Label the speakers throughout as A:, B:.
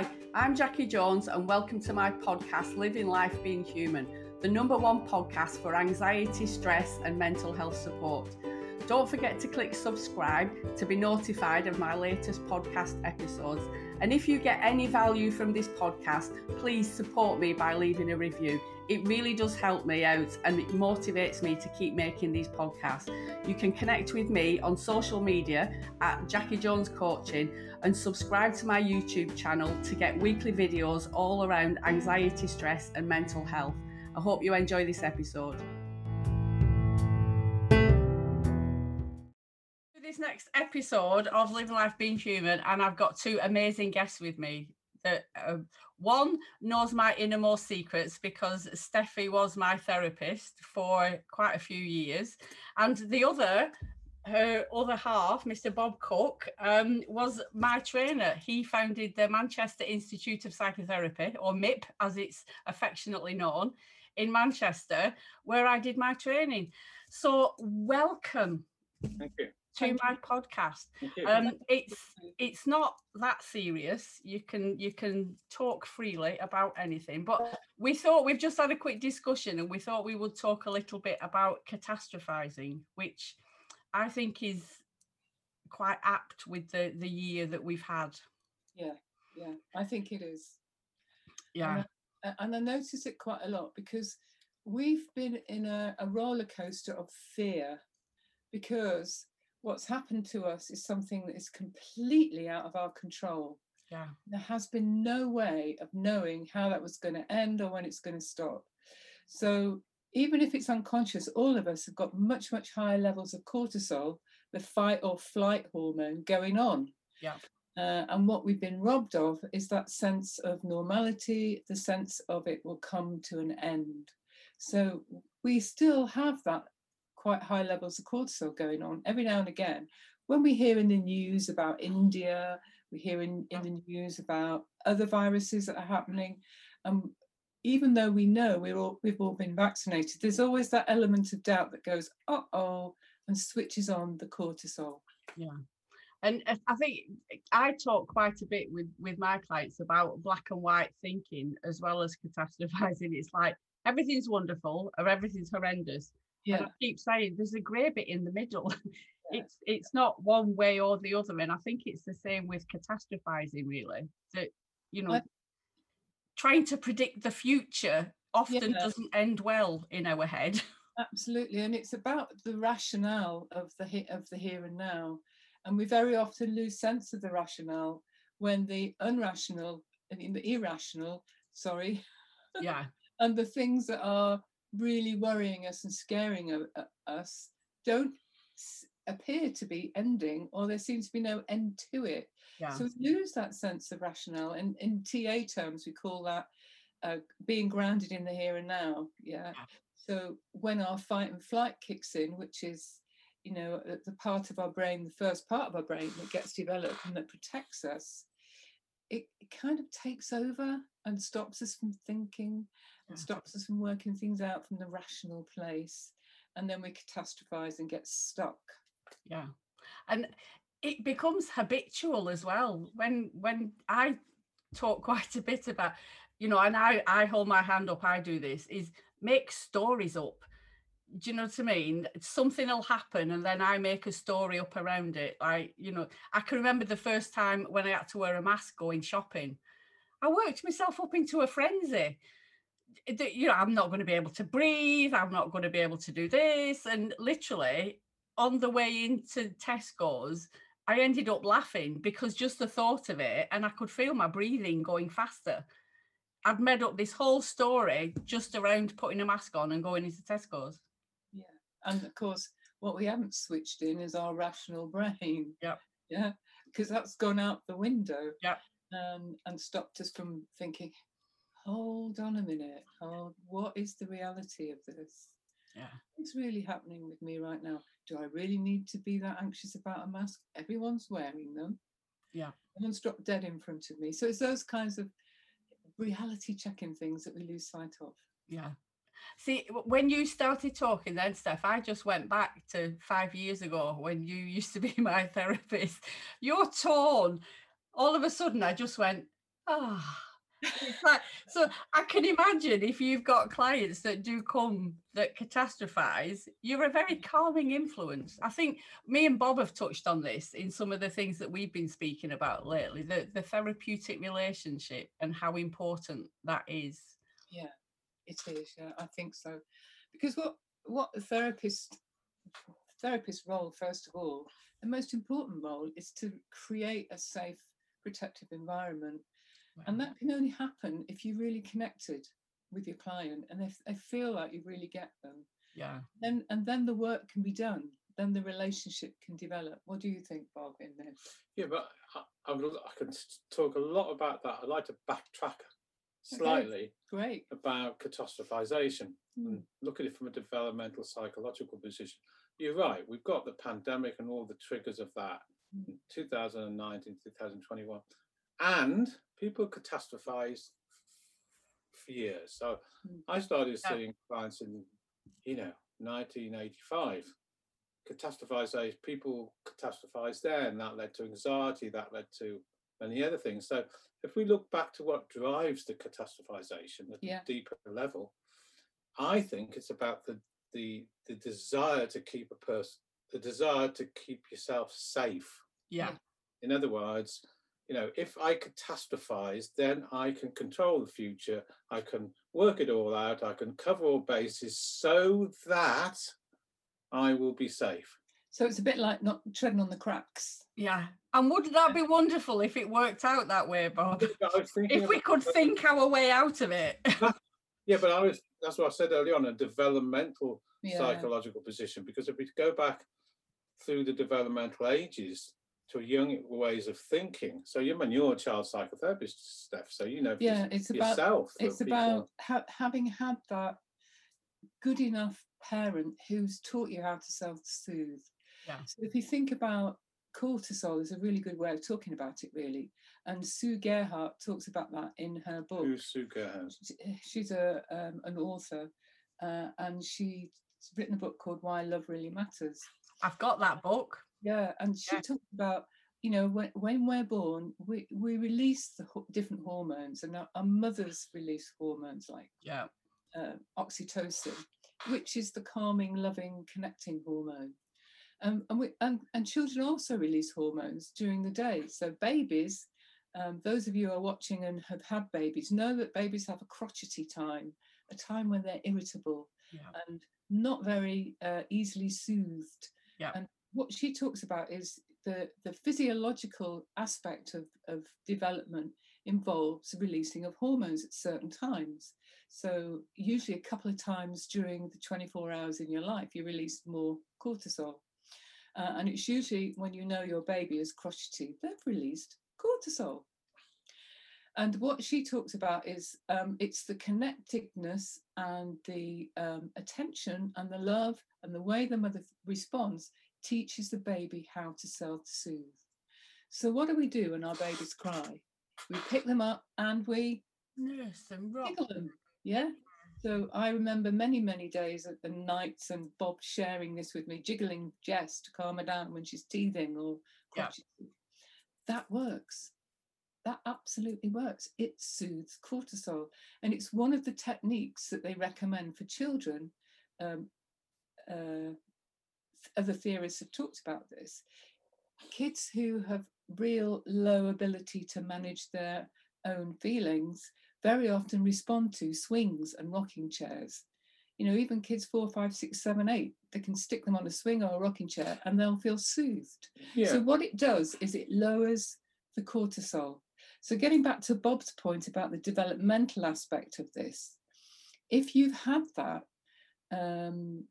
A: Hi, I'm Jackie Jones, and welcome to my podcast, Living Life Being Human, the number one podcast for anxiety, stress, and mental health support. Don't forget to click subscribe to be notified of my latest podcast episodes. And if you get any value from this podcast, please support me by leaving a review. It really does help me out and it motivates me to keep making these podcasts. You can connect with me on social media at Jackie Jones Coaching and subscribe to my YouTube channel to get weekly videos all around anxiety, stress, and mental health. I hope you enjoy this episode. This next episode of Living Life Being Human, and I've got two amazing guests with me. That uh, one knows my innermost secrets because Steffi was my therapist for quite a few years, and the other her other half, Mr. Bob Cook, um, was my trainer. He founded the Manchester Institute of Psychotherapy, or MIP as it's affectionately known, in Manchester, where I did my training. So, welcome.
B: Thank you.
A: To my podcast. Um, it's it's not that serious. You can you can talk freely about anything. But we thought we've just had a quick discussion, and we thought we would talk a little bit about catastrophizing, which I think is quite apt with the the year that we've had.
B: yeah, yeah, I think it is.
A: Yeah,
B: A- And I notice it quite a lot because we've been in a, a roller coaster of fear because what's happened to us is something that is completely out of our control.
A: yeah,
B: There has been no way of knowing how that was going to end or when it's going to stop. So even if it's unconscious, all of us have got much, much higher levels of cortisol, the fight or flight hormone going on.
A: Yeah.
B: Uh, and what we've been robbed of is that sense of normality, the sense of it will come to an end. So we still have that quite high levels of cortisol going on every now and again. When we hear in the news about India, we hear in, in the news about other viruses that are happening. Um, even though we know we're all, we've all been vaccinated, there's always that element of doubt that goes, uh oh, and switches on the cortisol. Yeah.
A: And I think I talk quite a bit with with my clients about black and white thinking as well as catastrophizing. It's like everything's wonderful or everything's horrendous. And
B: Yeah,
A: I keep saying there's a grey bit in the middle. it's it's not one way or the other, and I think it's the same with catastrophizing. Really, that you know, trying to predict the future often
B: Yeah.
A: doesn't end well in our head.
B: absolutely. And it's about the rationale of the he- of the here and now. And we very often lose sense of the rationale when the unrational, I mean the irrational, sorry,
A: yeah,
B: and the things that are really worrying us and scaring uh, us don't s- appear to be ending or there seems to be no end to it.
A: Yeah,
B: so we lose that sense of rationale and in TA terms we call that uh, being grounded in the here and now. Yeah.
A: Yeah.
B: so when our fight and flight kicks in which is you know the part of our brain the first part of our brain that gets developed and that protects us it, it kind of takes over and stops us from thinking and
A: Yeah.
B: stops us from working things out from the rational place and then we catastrophize and get stuck
A: yeah, and it becomes habitual as well. When when I talk quite a bit about, you know, and I I hold my hand up. I do this is make stories up. Do you know what I mean? Something will happen, and then I make a story up around it. Like you know, I can remember the first time when I had to wear a mask going shopping. I worked myself up into a frenzy. You know, I'm not going to be able to breathe. I'm not going to be able to do this, and literally on the way into Tesco's, I ended up laughing because just the thought of it, and I could feel my breathing going faster. I'd made up this whole story just around putting a mask on and going into Tesco's.
B: And of course, what we haven't switched in is our rational brain.
A: Yeah.
B: Yeah. Because that's gone out the window.
A: Yeah.
B: Um, and stopped us from thinking, hold on a minute, hold, what is the reality of this?
A: Yeah.
B: What's really happening with me right now? Do I really need to be that anxious about a mask? Everyone's wearing them.
A: Yeah.
B: Someone's dropped dead in front of me. So it's those kinds of reality checking things that we lose sight of.
A: Yeah. See, when you started talking then, Steph, I just went back to five years ago when you used to be my therapist. Your tone, all of a sudden, I just went, Oh, like, so I can imagine if you've got clients that do come that catastrophize, you're a very calming influence. I think me and Bob have touched on this in some of the things that we've been speaking about lately, the, the therapeutic relationship and how important that is.
B: Yeah, it is. Yeah, I think so. Because what what the therapist therapist role, first of all, the most important role is to create a safe, protective environment and that can only happen if you're really connected with your client and if they feel like you really get them.
A: Yeah.
B: Then and then the work can be done. Then the relationship can develop. What do you think, Bob, in this?
C: Yeah, but I, I, I can talk a lot about that. I'd like to backtrack slightly okay.
B: Great.
C: about catastrophization mm. and look at it from a developmental psychological position. You're right, we've got the pandemic and all the triggers of that mm. in 2019, 2021. And people catastrophize for years. So hmm. I started seeing clients in, you know, 1985. Catastrophize, people catastrophize there, and that led to anxiety, that led to many other things. So if we look back to what drives the catastrophization at yeah. a deeper level, I think it's about the the the desire to keep a person, the desire to keep yourself safe.
A: Yeah.
C: In other words, you know, if I catastrophize, then I can control the future. I can work it all out. I can cover all bases so that I will be safe.
B: So it's a bit like not treading on the cracks.
A: Yeah. And wouldn't that be wonderful if it worked out that way, Bob? if we could think our way out of it.
C: yeah, but I was that's what I said earlier on, a developmental yeah. psychological position. Because if we go back through the developmental ages, to young ways of thinking. So you mean you're a child psychotherapist, Steph. So you know
B: yeah, it's
C: yourself.
B: About, it's about ha- having had that good enough parent who's taught you how to self-soothe.
A: Yeah.
B: So if you think about cortisol is a really good way of talking about it, really. And Sue Gerhardt talks about that in her book.
C: Who's Sue Gerhardt?
B: She's a um, an author, uh, and she's written a book called Why Love Really Matters.
A: I've got that book.
B: Yeah, and she yeah. talked about you know when, when we're born we, we release the ho- different hormones and our, our, mothers release hormones like
A: yeah
B: uh, oxytocin which is the calming loving connecting hormone um, and, we, and, and children also release hormones during the day so babies um, those of you who are watching and have had babies know that babies have a crotchety time a time when they're irritable
A: yeah.
B: and not very uh, easily soothed
A: yeah.
B: and what she talks about is the, the physiological aspect of, of development involves releasing of hormones at certain times. So, usually a couple of times during the 24 hours in your life, you release more cortisol. Uh, and it's usually when you know your baby is crotchety, they've released cortisol. And what she talks about is um, it's the connectedness and the um, attention and the love and the way the mother responds teaches the baby how to self soothe. So, what do we do when our babies cry? We pick them up and we
A: nurse them, rock
B: them. Yeah. So I remember many, many days at the nights and Bob sharing this with me, jiggling Jess to calm her down when she's teething or
A: yeah.
B: that works. That absolutely works. It soothes cortisol. And it's one of the techniques that they recommend for children um, uh, other theorists have talked about this. Kids who have real low ability to manage their own feelings very often respond to swings and rocking chairs. You know, even kids four, five, six, seven, eight, they can stick them on a swing or a rocking chair and they'll feel soothed. Yeah. So, what it does is it lowers the cortisol. So, getting back to Bob's point about the developmental aspect of this, if you've had that um,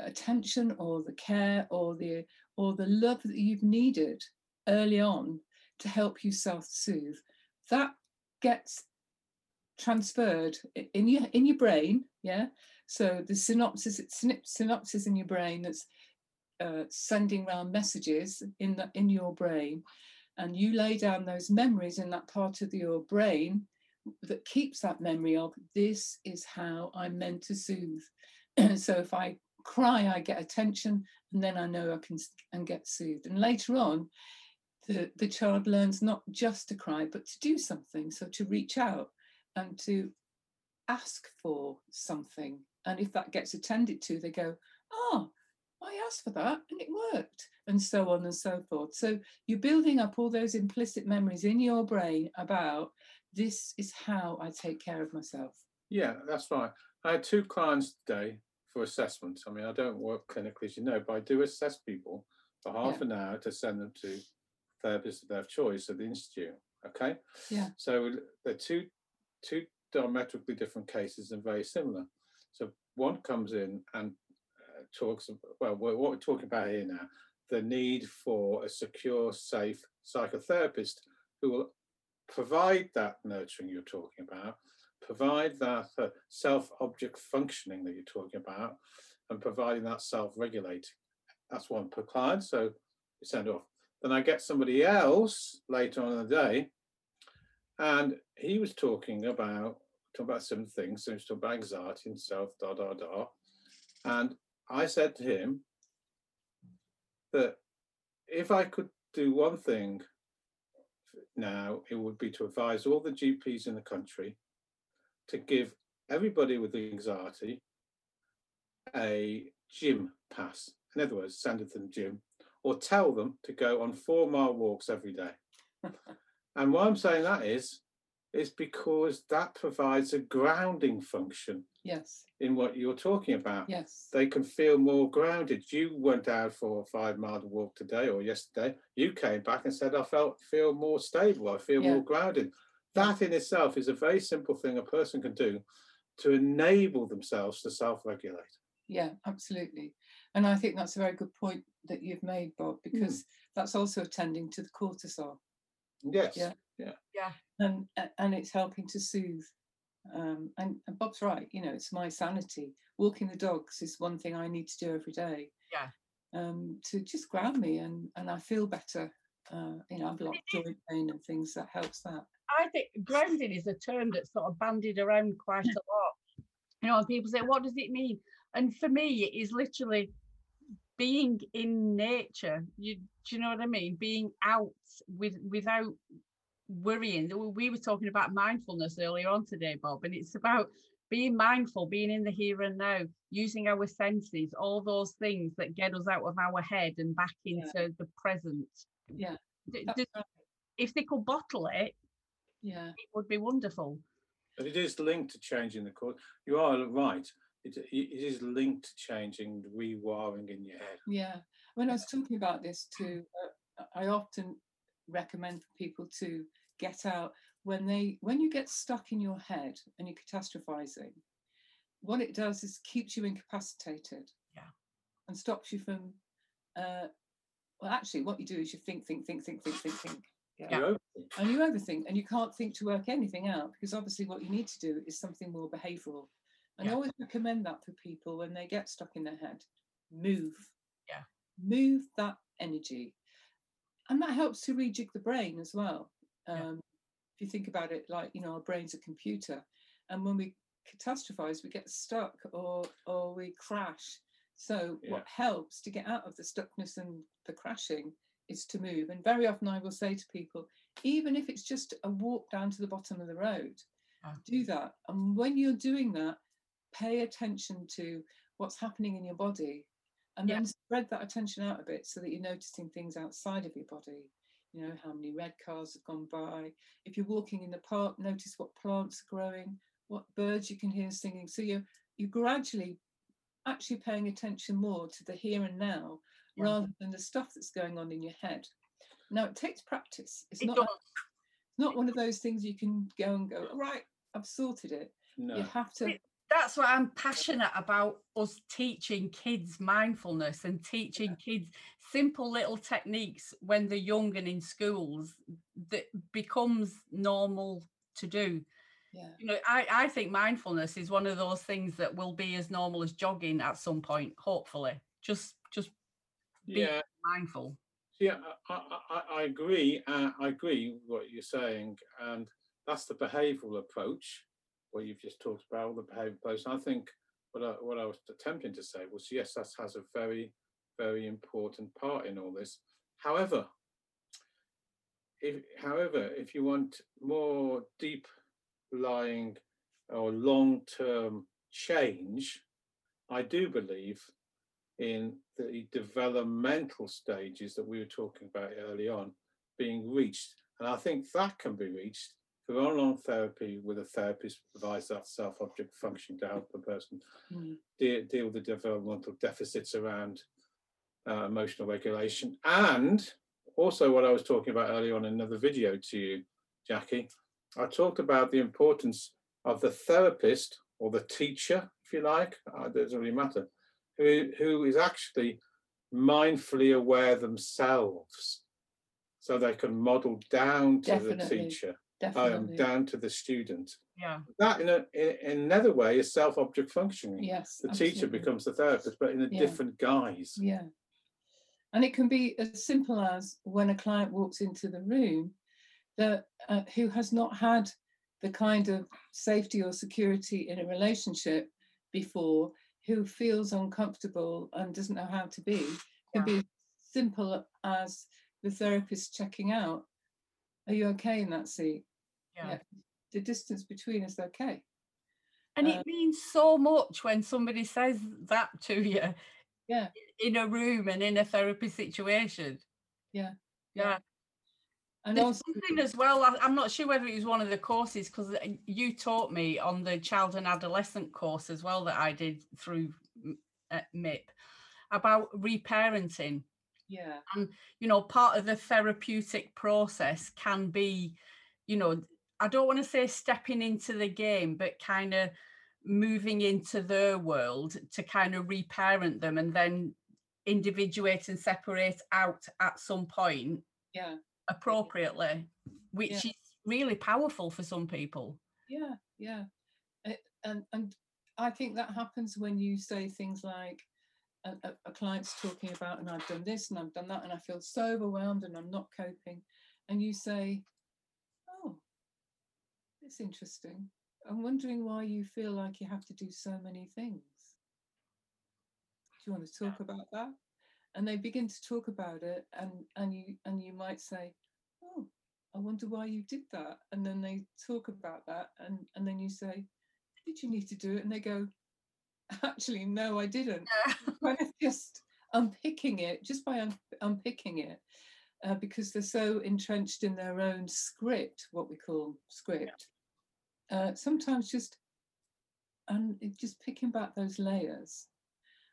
B: attention or the care or the or the love that you've needed early on to help you self-soothe that gets transferred in your in your brain yeah so the synapses synapses in your brain that's uh, sending around messages in the in your brain and you lay down those memories in that part of your brain that keeps that memory of this is how i'm meant to soothe so if i cry, I get attention, and then I know I can and get soothed. And later on, the, the child learns not just to cry, but to do something. So to reach out and to ask for something. And if that gets attended to, they go, oh, I asked for that and it worked, and so on and so forth. So you're building up all those implicit memories in your brain about this is how I take care of myself.
C: Yeah, that's right. I had two clients today for assessment. I mean, I don't work clinically, as you know, but I do assess people for half
B: Yeah.
C: an hour to send them to therapists of their choice at the institute. Okay.
B: Yeah.
C: So they're two two diametrically different cases and very similar. So one comes in and uh, talks. ab- Well, what what we're talking about here now, the need for a secure, safe psychotherapist who will provide that nurturing you're talking about, provide that uh, self-object functioning that you're talking about, and providing that self-regulating. That's one per client. So you send off. Then I get somebody else later on in the day, and he was talking about talking about some things. So he was talking about anxiety and self, da da da. And I said to him that if I could do one thing now, it would be to advise all the GPs in the country to give everybody with anxiety a gym pass. In other words, send it to the gym or tell them to go on four mile walks every day. and why I'm saying that is, is because that provides a grounding function
B: Yes,
C: in what you're talking about.
B: yes,
C: They can feel more grounded. You went out for a five mile walk today or yesterday. You came back and said, I felt feel more stable. I feel
B: Yeah.
C: more grounded. That in itself is a very simple thing a person can do to enable themselves to self-regulate.
B: yeah, absolutely. And I think that's a very good point that you've made, Bob, hmm. because that's also attending to the cortisol.
C: Yes.
B: Yeah.
A: Yeah.
B: and and it's helping to soothe. Um, and, and Bob's right. You know, it's my sanity. Walking the dogs is one thing I need to do every day.
A: Yeah.
B: Um, to just ground me and and I feel better. Uh, you know, I've got joint pain and things that helps that.
A: I think grounding is a term that's sort of bandied around quite a lot. You know, and people say, what does it mean? And for me, it is literally being in nature. You do you know what I mean? Being out with without worrying. We- We were talking about mindfulness earlier on today, Bob, and it's about being mindful, being in the here and now, using our senses, all those things that get us out of our head and back
B: Yeah.
A: into the present.
B: Yeah,
A: D-
B: That's
A: d-
B: right.
A: If they could bottle it,
B: Yeah,
A: it would be wonderful.
C: But it is linked to changing the course. You are right. It, it is linked to changing the rewiring in your head.
B: yeah. When I was talking about this too, uh, I often recommend for people to get out when they when you get stuck in your head and you're catastrophizing. What it does is keeps you incapacitated.
A: Yeah.
B: And stops you from. Uh, well, actually, what you do is you think, think, think, think, think, think, think.
A: Yeah.
C: overthink.
B: and you overthink and you can't think to work anything out because obviously what you need to do is something more behavioral and i always recommend that for people when they get stuck in their head move
A: Yeah.
B: move that energy and that helps to rejig the brain as well
A: Yeah.
B: um, if you think about it like you know our brain's a computer and when we catastrophize we get stuck or or we crash so
C: Yeah.
B: what helps to get out of the stuckness and the crashing is to move. And very often I will say to people, even if it's just a walk down to the bottom of the road,
A: Yeah.
B: do that. And when you're doing that, pay attention to what's happening in your body and
A: Yeah.
B: then spread that attention out a bit so that you're noticing things outside of your body. You know, how many red cars have gone by. If you're walking in the park, notice what plants are growing, what birds you can hear singing. So you're you're gradually actually paying attention more to the here and now
A: Yeah.
B: rather than the stuff that's going on in your head. Now it takes practice. It's
A: It
B: not
A: does.
B: it's not one of those things you can go and go, right, I've sorted it.
C: No.
B: You have to
A: That's what I'm passionate about us teaching kids mindfulness and teaching kids simple little techniques when they're young and in schools that becomes normal to do.
B: yeah.
A: You know, I, I think mindfulness is one of those things that will be as normal as jogging at some point, hopefully. Just just be
C: Yeah.
A: mindful.
C: Yeah, I, I, I- agree. Uh, I agree with what you're saying, and that's the behavioural approach. What you've just talked about, all the behavioural approach. And I think what I, what I was attempting to say was yes, that has a very, very important part in all this. However, if, however, if you want more deep lying or long term change, I do believe in the developmental stages that we were talking about early on being reached. And I think that can be reached through online therapy with a therapist provides that self object function to help the person
B: Mm.
C: deal, deal with the developmental deficits around uh, emotional regulation. And also, what I was talking about earlier on in another video to you, Jackie, I talked about the importance of the therapist or the teacher, if you like, uh, it doesn't really matter, who, who is actually mindfully aware themselves so they can model down to the teacher, um,
B: Definitely.
C: down to the student.
A: Yeah.
C: That, in, a, in, in another way, is self object functioning.
B: yes.
C: The teacher
B: absolutely.
C: becomes the therapist, but in a
B: Yeah.
C: different guise.
B: Yeah. And it can be as simple as when a client walks into the room that uh, who has not had the kind of safety or security in a relationship before, who feels uncomfortable and doesn't know how to be, can be as simple as the therapist checking out. Are you okay in that seat?
A: Yeah.
B: The distance between us okay.
A: And
B: Uh,
A: it means so much when somebody says that to you
B: Yeah.
A: in a room and in a therapy situation.
B: Yeah.
A: Yeah.
B: And
A: There's
B: also
A: something as well. I, I'm not sure whether it was one of the courses because you taught me on the child and adolescent course as well that I did through M- uh, MIP about reparenting.
B: yeah, And
A: You know, part of the therapeutic process can be, you know, I don't want to say stepping into the game, but kind of moving into their world to kind of reparent them and then individuate and separate out at some point
B: yeah.
A: appropriately, which is really powerful for some people.
B: Yeah, yeah. It, and and I think that happens when you say things like a, a, client's talking about, and I've done this and I've done that, and I feel so overwhelmed and I'm not coping. And you say, it's interesting. I'm wondering why you feel like you have to do so many things. Do you want to talk about that? And they begin to talk about it, and and you and you might say, Oh, I wonder why you did that. And then they talk about that, and, and then you say, Did you need to do it? And they go, Actually, no, I didn't. kind of just unpicking it, just by un- unpicking it, uh, because they're so entrenched in their own script, what we call script. Uh, sometimes just and it- just picking back those layers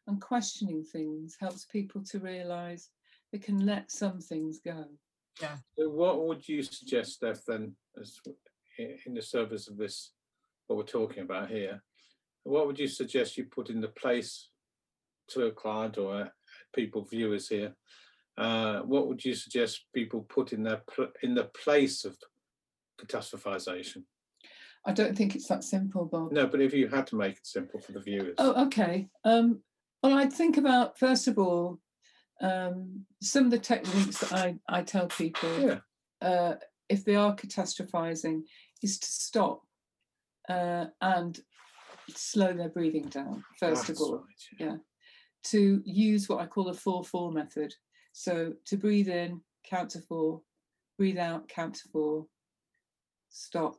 B: and questioning things helps people to realize they can let some things go. Yeah.
C: So what would you suggest, Steph, then, as in the service of this, what we're talking about here? What would you suggest you put in the place to a client or uh, people, viewers here? Uh, what would you suggest people put in their pl- in the place of catastrophization?
B: I don't think it's that simple, Bob.
C: No, but if you had to make it simple for the viewers,
B: Oh, okay. Um, well, I'd think about first of all um, some of the techniques that I, I tell people
C: yeah,
B: uh, if they are catastrophizing is to stop uh, and slow their breathing down. First
C: that's
B: of all,
C: right, yeah.
B: yeah. to use what I call the four four method. So to breathe in, count to four, breathe out, count to four, stop.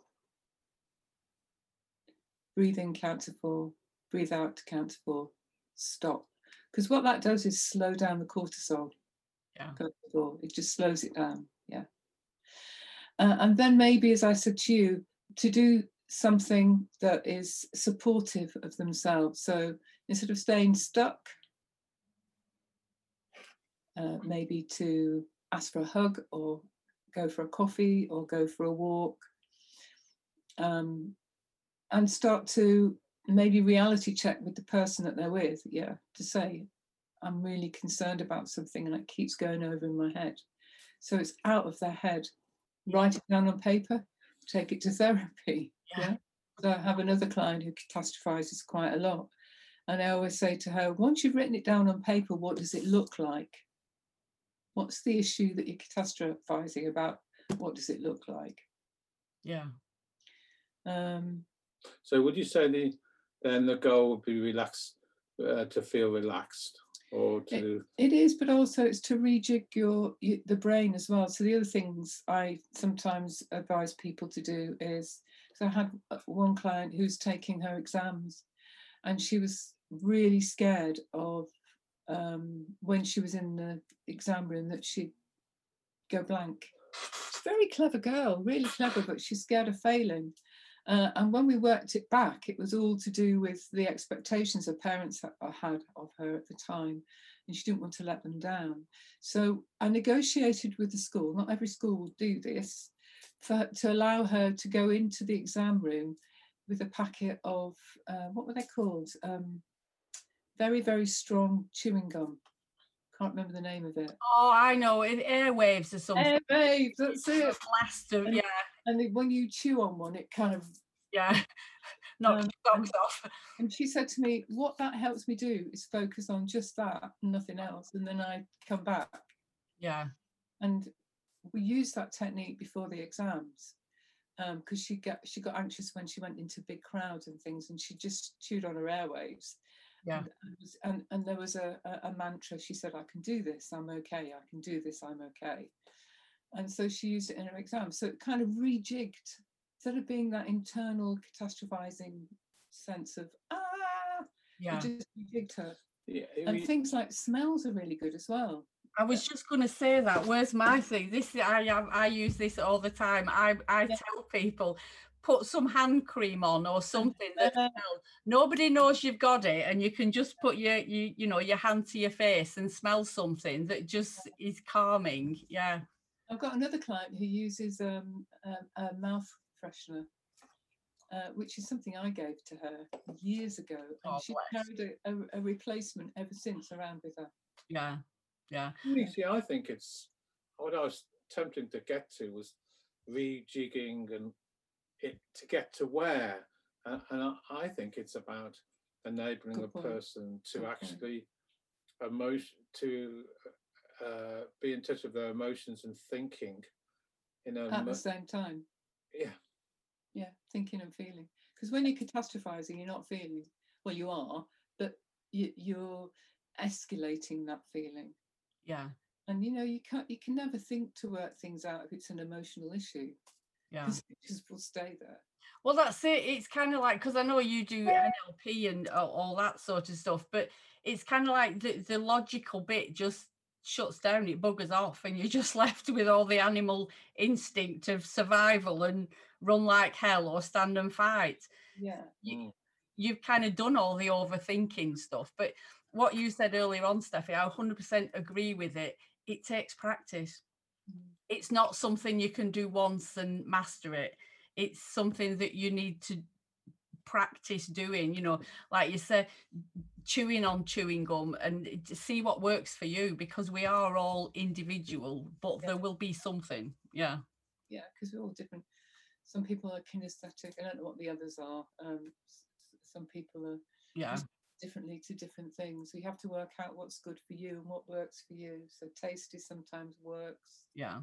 B: Breathe in, count to four, breathe out, count to four, stop. Because what that does is slow down the cortisol.
A: Yeah.
B: First of all, it just slows it down. Yeah. Uh, and then maybe, as I said to you, to do something that is supportive of themselves. So instead of staying stuck, uh, maybe to ask for a hug or go for a coffee or go for a walk um, and start to maybe reality check with the person that they're with yeah to say i'm really concerned about something and it keeps going over in my head. So it's out of their head. Write it down on paper take it to therapy
A: Yeah.
B: so i have another client who catastrophizes quite a lot and i always say to her once you've written it down on paper what does it look like? What's the issue that you're catastrophizing about? What does it look like?
A: Yeah.
B: um,
C: So would you say the then the goal would be relaxed uh, to feel relaxed? or to
B: It is, but also it's to rejig your the brain as well. So the other things I sometimes advise people to do is so I had uh, one client who's taking her exams, and she was really scared of um, when she was in the exam room that she'd go blank. She's a very clever girl, really clever, but she's scared of failing. Uh, and when we worked it back, it was all to do with the expectations her parents ha- had of her at the time, and she didn't want to let them down. So I negotiated with the school. Not every school will do this, for to allow her to go into the exam room with a packet of uh, what were they called? Um, very very strong chewing gum. Can't remember the name of it.
A: Oh, I know. It airwaves or something.
B: Babe, that's it.
A: Blast of, yeah,
B: And when you chew on one, it kind of
A: yeah. Knock
B: Um,
A: your off.
B: And she said to me, What that helps me do is focus on just that and nothing else. And then I come back.
A: Yeah,
B: And we used that technique before the exams because she got she got anxious when she went into big crowds and things and she just chewed on her airwaves.
A: Yeah.
B: And, and, and, and there was a, a, a mantra. She said, I can do this, I'm okay, I can do this, I'm okay. And so she used it in her exam. So it kind of rejigged, instead of being that internal catastrophizing sense of, ah,
A: yeah.
B: it just rejigged her.
C: yeah,
B: And
C: we-
B: things like smells are really good as well.
A: I was just going to say that. Where's my thing? This I have. I use this all the time. I I
B: Yeah.
A: tell people put some hand cream on or something that
B: Yeah.
A: smells. Nobody knows you've got it, and you can just put your you you know your hand to your face and smell something that just is calming. Yeah,
B: I've got another client who uses um, a, a mouth freshener, uh, which is something I gave to her years ago, and
A: Oh,
B: she carried a, a, a replacement ever since around with her.
A: yeah, yeah,
C: You see, I think it's what I was attempting to get to was rejigging and it to get to where, and, and I, I think it's about enabling
B: Good
C: a
B: point.
C: person to
B: Good point.
C: actually emotion to uh, be in touch with their emotions and thinking in a
B: At
C: mo-
B: the same time,
C: yeah
B: yeah, thinking and feeling. Because when you're catastrophizing, you're not feeling. Well, you are, but you, you're escalating that feeling.
A: yeah,
B: And you know, you can't. You can never think to work things out if it's an emotional issue.
A: yeah.
B: Because it just will stay there.
A: Well, that's it. It's kind of like because I know you do NLP and all, all that sort of stuff, but it's kind of like the, the logical bit just shuts down, it buggers off, and you're just left with all the animal instinct of survival and run like hell or stand and fight.
B: Yeah.
A: You,
C: Mm.
A: you've kind of done all the overthinking stuff, but what you said earlier on, Steffi, I 100% agree with it. It takes practice
B: Mm.
A: it's not something you can do once and master it it's something that you need to practice doing you know like you say chewing on chewing gum and see what works for you because we are all individual but
B: Yeah.
A: there will be something yeah
B: yeah, because we're all different. Some people are kinesthetic. I don't know what the others are. Um, some people are
A: yeah
B: differently to different things. So you have to work out what's good for you and what works for you. So tasty sometimes works.
A: yeah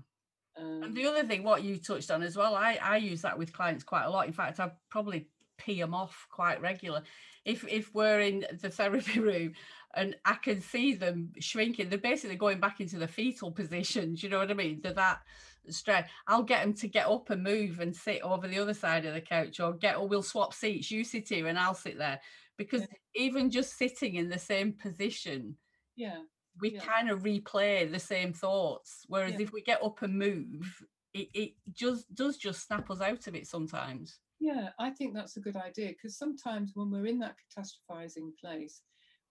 B: Um,
A: And the other thing, what you touched on as well, I, I use that with clients quite a lot. In fact, I probably pee them off quite regular. If if we're in the therapy room and I can see them shrinking, they're basically going back into the fetal positions. You know what I mean? They're that straight. I'll get them to get up and move and sit over the other side of the couch, or get or we'll swap seats. You sit here and I'll sit there, because even just sitting in the same position
B: yeah,
A: we
B: Yeah.
A: kind of replay the same thoughts. Whereas
B: Yeah.
A: if we get up and move, it, it just does just snap us out of it sometimes.
B: Yeah. I think that's a good idea because sometimes when we're in that catastrophizing place,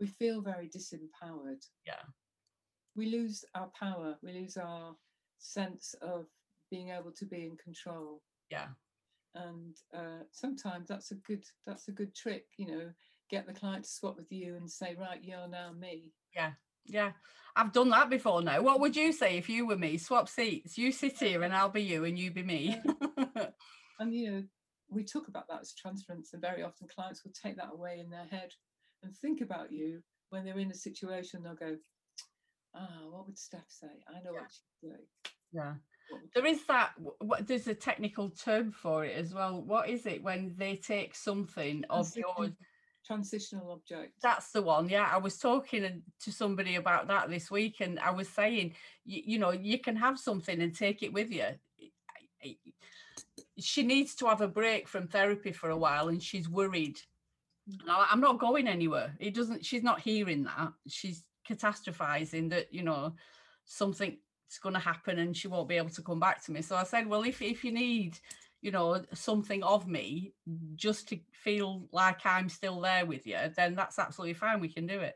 B: we feel very disempowered.
A: Yeah.
B: We lose our power. We lose our sense of being able to be in control.
A: Yeah.
B: and uh, sometimes that's a good that's a good trick you know get the client to swap with you and say right you're now me
A: Yeah. Yeah, I've done that before now. What would you say if you were me? Swap seats. You sit here and I'll be you and you be me.
B: and you know we talk about that as transference and very often clients will take that away in their head and think about you when they're in a situation they'll go ah what would steph say i know
A: Yeah.
B: what she'd say
A: yeah. There is that what there's a technical term for it as well. What is it when they take something of yours
B: transitional object.
A: That's the one. Yeah, I was talking to somebody about that this week, and I was saying, you, you know, you can have something and take it with you. She needs to have a break from therapy for a while, and she's worried. I'm not going anywhere. It doesn't. She's not hearing that. She's catastrophizing that you know something's going to happen and she won't be able to come back to me. So I said, well, if if you need you know something of me just to feel like i'm still there with you then that's absolutely fine we can do it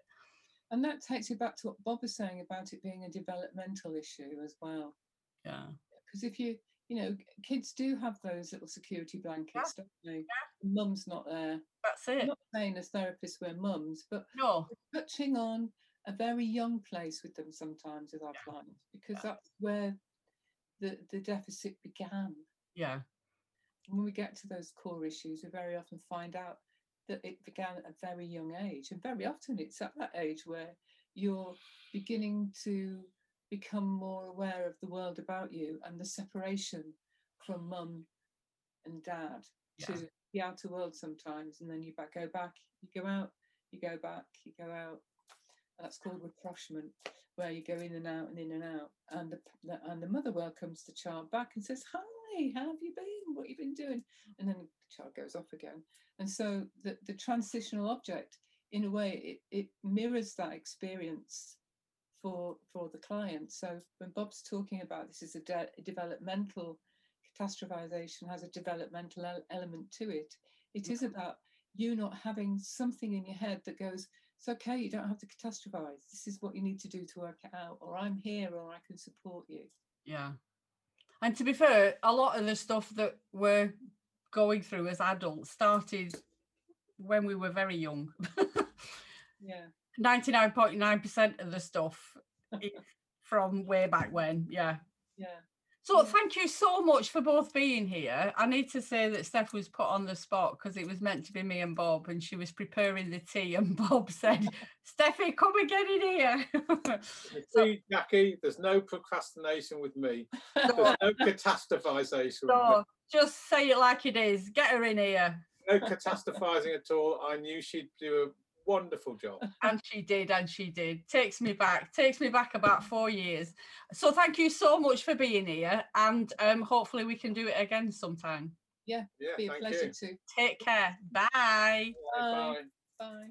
B: and that takes you back to what bob was saying about it being a developmental issue as well
A: yeah
B: because if you you know kids do have those little security blankets yeah. don't they yeah. mum's not there
A: that's it
B: I'm not saying as therapists we're mums but
A: no
B: touching on a very young place with them sometimes with our yeah. clients because that's where the the deficit began
A: yeah
B: when we get to those core issues, we very often find out that it began at a very young age. And very often it's at that age where you're beginning to become more aware of the world about you and the separation from mum and dad yeah. to the outer world sometimes. And then you back, go back, you go out, you go back, you go out. That's called rapprochement, where you go in and out and in and out. And the, and the mother welcomes the child back and says, Hi, how have you been? What you've you been doing? And then the child goes off again. And so the, the transitional object, in a way, it, it mirrors that experience for for the client. So when Bob's talking about this is a, de- a developmental catastrophization has a developmental el- element to it. It is about you not having something in your head that goes, it's okay, you don't have to catastrophize. This is what you need to do to work it out, or I'm here, or I can support you.
A: Yeah. And to be fair, a lot of the stuff that we're going through as adults started when we were very young.
B: yeah.
A: 99.9% of the stuff from way back when. Yeah.
B: Yeah.
A: So thank you so much for both being here. I need to say that Steph was put on the spot because it was meant to be me and Bob, and she was preparing the tea, and Bob said, "Steffi, come and get in here."
C: so, Jackie, there's no procrastination with me. There's no catastrophization.
A: So, just say it like it is. Get her in here.
C: No catastrophizing at all. I knew she'd do a wonderful job.
A: And she did, and she did. Takes me back, takes me back about four years. So thank you so much for being here, and um, hopefully we can do it again sometime.
B: Yeah,
C: yeah
B: be a pleasure
C: you.
B: to.
A: Take care. Bye.
C: Bye.
B: Bye. Bye.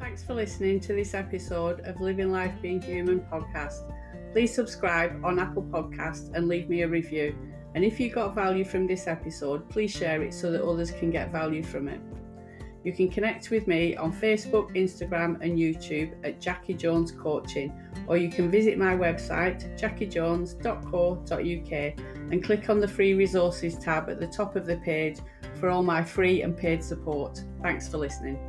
A: Thanks for listening to this episode of Living Life Being Human podcast. Please subscribe on Apple Podcast and leave me a review. And if you got value from this episode, please share it so that others can get value from it. You can connect with me on Facebook, Instagram, and YouTube at Jackie Jones Coaching, or you can visit my website, jackiejones.co.uk, and click on the free resources tab at the top of the page for all my free and paid support. Thanks for listening.